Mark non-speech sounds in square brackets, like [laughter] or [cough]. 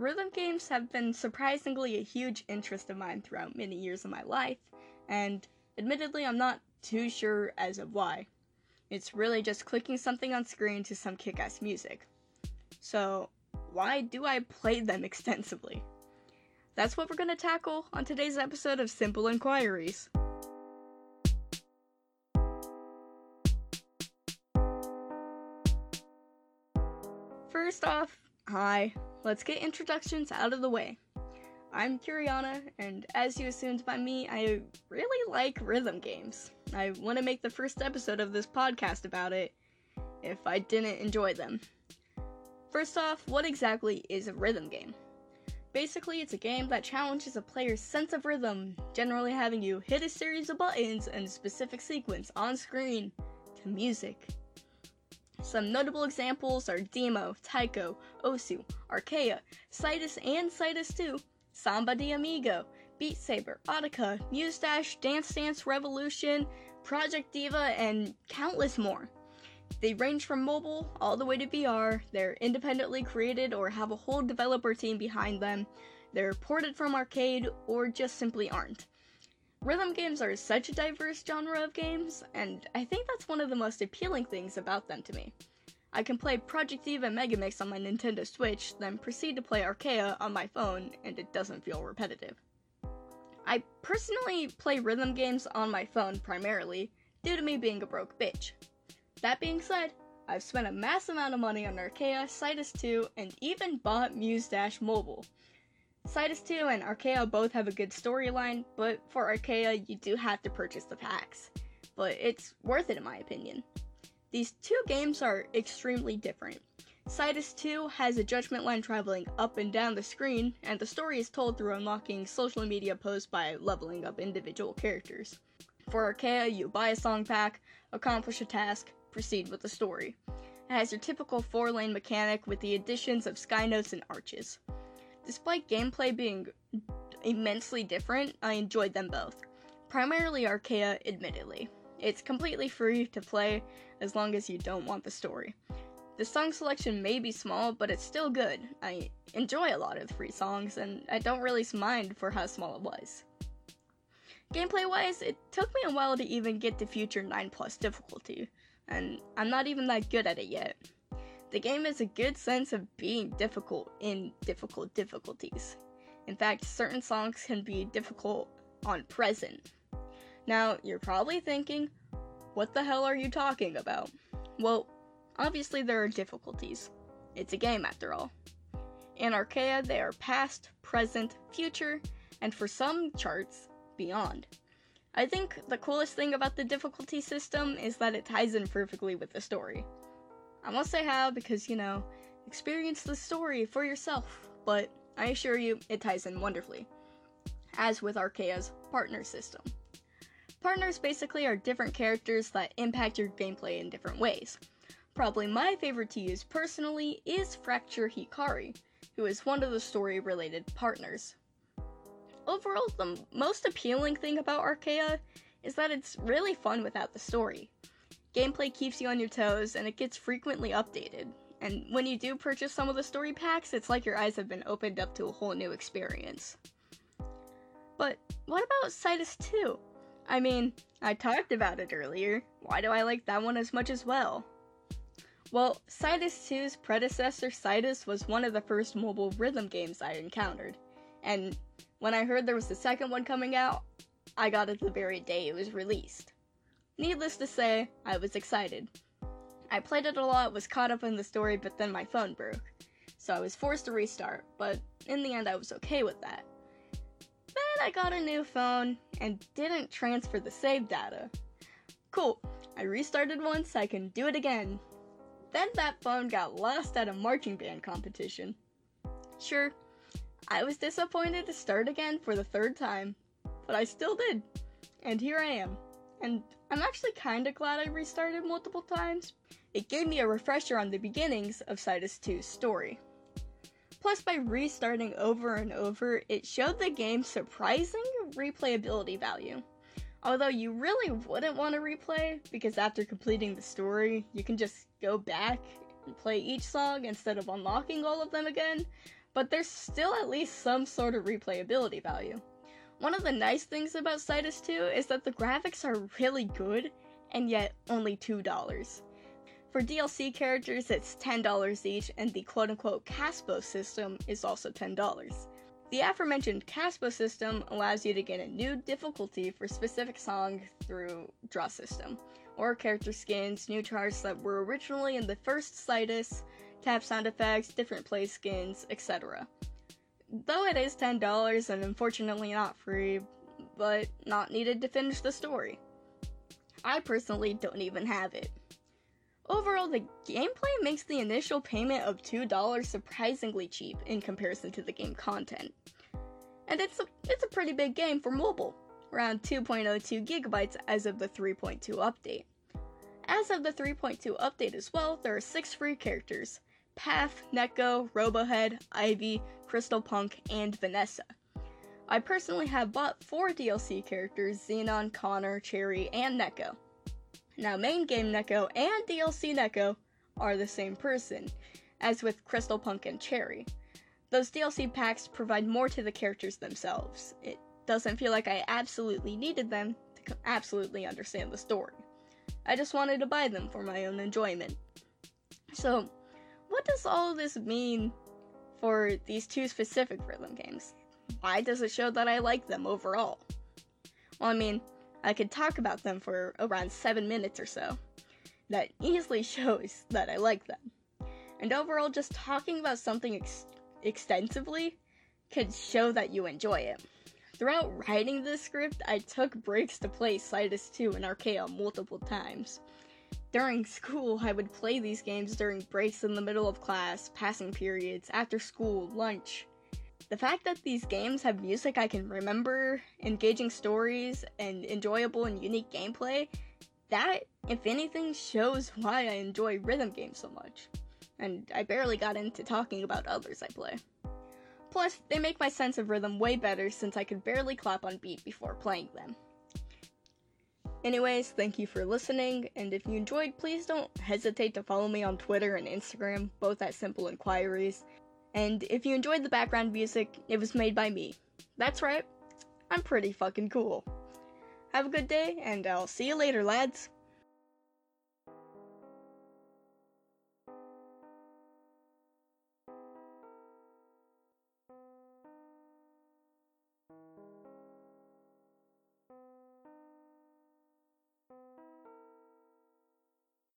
rhythm games have been surprisingly a huge interest of mine throughout many years of my life, and admittedly, I'm not too sure as of why. It's really just clicking something on screen to some kick ass music. So, why do I play them [laughs] extensively? That's what we're going to tackle on today's episode of Simple Inquiries. First off, hi, let's get introductions out of the way. I'm Curiana, and as you assumed by me, I really like rhythm games. I want to make the first episode of this podcast about it if I didn't enjoy them. First off, what exactly is a rhythm game? Basically, it's a game that challenges a player's sense of rhythm, generally having you hit a series of buttons in a specific sequence on screen to music. Some notable examples are Deemo, Taiko, Osu, Arcaea, Cytus and Cytus 2, Samba de Amigo, Beat Saber, Audica, Muse Dash, Dance Dance Revolution, Project Diva, and countless more. They range from mobile all the way to VR, they're independently created or have a whole developer team behind them, they're ported from arcade or just simply aren't. Rhythm games are such a diverse genre of games, and I think that's one of the most appealing things about them to me. I can play Project Diva Megamix on my Nintendo Switch, then proceed to play Arcaea on my phone, and it doesn't feel repetitive. I personally play rhythm games on my phone primarily, due to me being a broke bitch. That being said, I've spent a mass amount of money on Arcaea, Cytus 2, and even bought Muse Dash Mobile, Cytus 2 and Arcaea both have a good storyline, but for Arcaea, you do have to purchase the packs. But it's worth it in my opinion. These two games are extremely different. Cytus 2 has a judgment line traveling up and down the screen, and the story is told through unlocking social media posts by leveling up individual characters. For Arcaea, you buy a song pack, accomplish a task, proceed with the story. It has your typical four lane mechanic with the additions of sky notes and arches. Despite gameplay being immensely different, I enjoyed them both. Primarily Arcaea, admittedly. It's completely free to play as long as you don't want the story. The song selection may be small, but it's still good. I enjoy a lot of free songs, and I don't really mind for how small it was. Gameplay wise, it took me a while to even get to future 9 plus difficulty, and I'm not even that good at it yet. The game has a good sense of being difficult in difficult difficulties. In fact, certain songs can be difficult on present. Now, you're probably thinking, what the hell are you talking about? Well, obviously there are difficulties. It's a game after all. In Arcaea, they are past, present, future, and for some charts, beyond. I think the coolest thing about the difficulty system is that it ties in perfectly with the story. I won't say how because, you know, experience the story for yourself, but I assure you it ties in wonderfully. As with Arcaea's partner system. Partners basically are different characters that impact your gameplay in different ways. Probably my favorite to use personally is Fracture Hikari, who is one of the story related partners. Overall, the most appealing thing about Arcaea is that it's really fun without the story. Gameplay keeps you on your toes, and it gets frequently updated. And when you do purchase some of the story packs, it's like your eyes have been opened up to a whole new experience. But what about Cytus 2? I mean, I talked about it earlier. Why do I like that one as much as well? Well, Cytus 2's predecessor Cytus was one of the first mobile rhythm games I encountered. And when I heard there was the second one coming out, I got it the very day it was released. Needless to say, I was excited. I played it a lot, was caught up in the story, but then my phone broke. So I was forced to restart, but in the end I was okay with that. Then I got a new phone and didn't transfer the save data. Cool, I restarted once, I can do it again. Then that phone got lost at a marching band competition. Sure, I was disappointed to start again for the third time, but I still did. And here I am and I'm actually kinda glad I restarted multiple times. It gave me a refresher on the beginnings of Cytus 2's story. Plus, by restarting over and over, it showed the game's surprising replayability value. Although you really wouldn't want to replay, because after completing the story, you can just go back and play each song instead of unlocking all of them again, but there's still at least some sort of replayability value. One of the nice things about Cytus 2 is that the graphics are really good, and yet only $2. For DLC characters, it's $10 each, and the quote unquote Caspo system is also $10. The aforementioned Caspo system allows you to get a new difficulty for specific songs through Draw System, or character skins, new charts that were originally in the first Cytus, tap sound effects, different play skins, etc. Though it is $10 and unfortunately not free, but not needed to finish the story. I personally don't even have it. Overall, the gameplay makes the initial payment of $2 surprisingly cheap in comparison to the game content. And it's a, it's a pretty big game for mobile, around 2.02 gigabytes as of the 3.2 update. As of the 3.2 update as well, there are 6 free characters Paff, Neko, Robohead, Ivy, Crystal Punk, and Vanessa. I personally have bought 4 DLC characters Xenon, Connor, Cherry, and Neko. Now, main game Neko and DLC Neko are the same person, as with Crystal Punk and Cherry. Those DLC packs provide more to the characters themselves. It doesn't feel like I absolutely needed them to absolutely understand the story. I just wanted to buy them for my own enjoyment. So, what does all this mean for these two specific rhythm games? Why does it show that I like them overall? Well, I mean, I could talk about them for around 7 minutes or so. That easily [laughs] shows that I like them. And overall, just talking about something ex- extensively could show that you enjoy it. Throughout writing this script, I took breaks to play Cytus 2 and Arcaea multiple times. During school, I would play these games during breaks in the middle of class, passing periods, after school, lunch, the fact that these games have music I can remember, engaging stories, and enjoyable and unique gameplay, that, if anything, shows why I enjoy rhythm games so much. And I barely got into talking about others I play. Plus, they make my sense of rhythm way better since I could barely clap on beat before playing them. Anyways, thank you for listening, and if you enjoyed, please don't hesitate to follow me on Twitter and Instagram, both at Simple Inquiries, and if you enjoyed the background music, it was made by me. That's right, I'm pretty fucking cool. Have a good day, and I'll see you later, lads.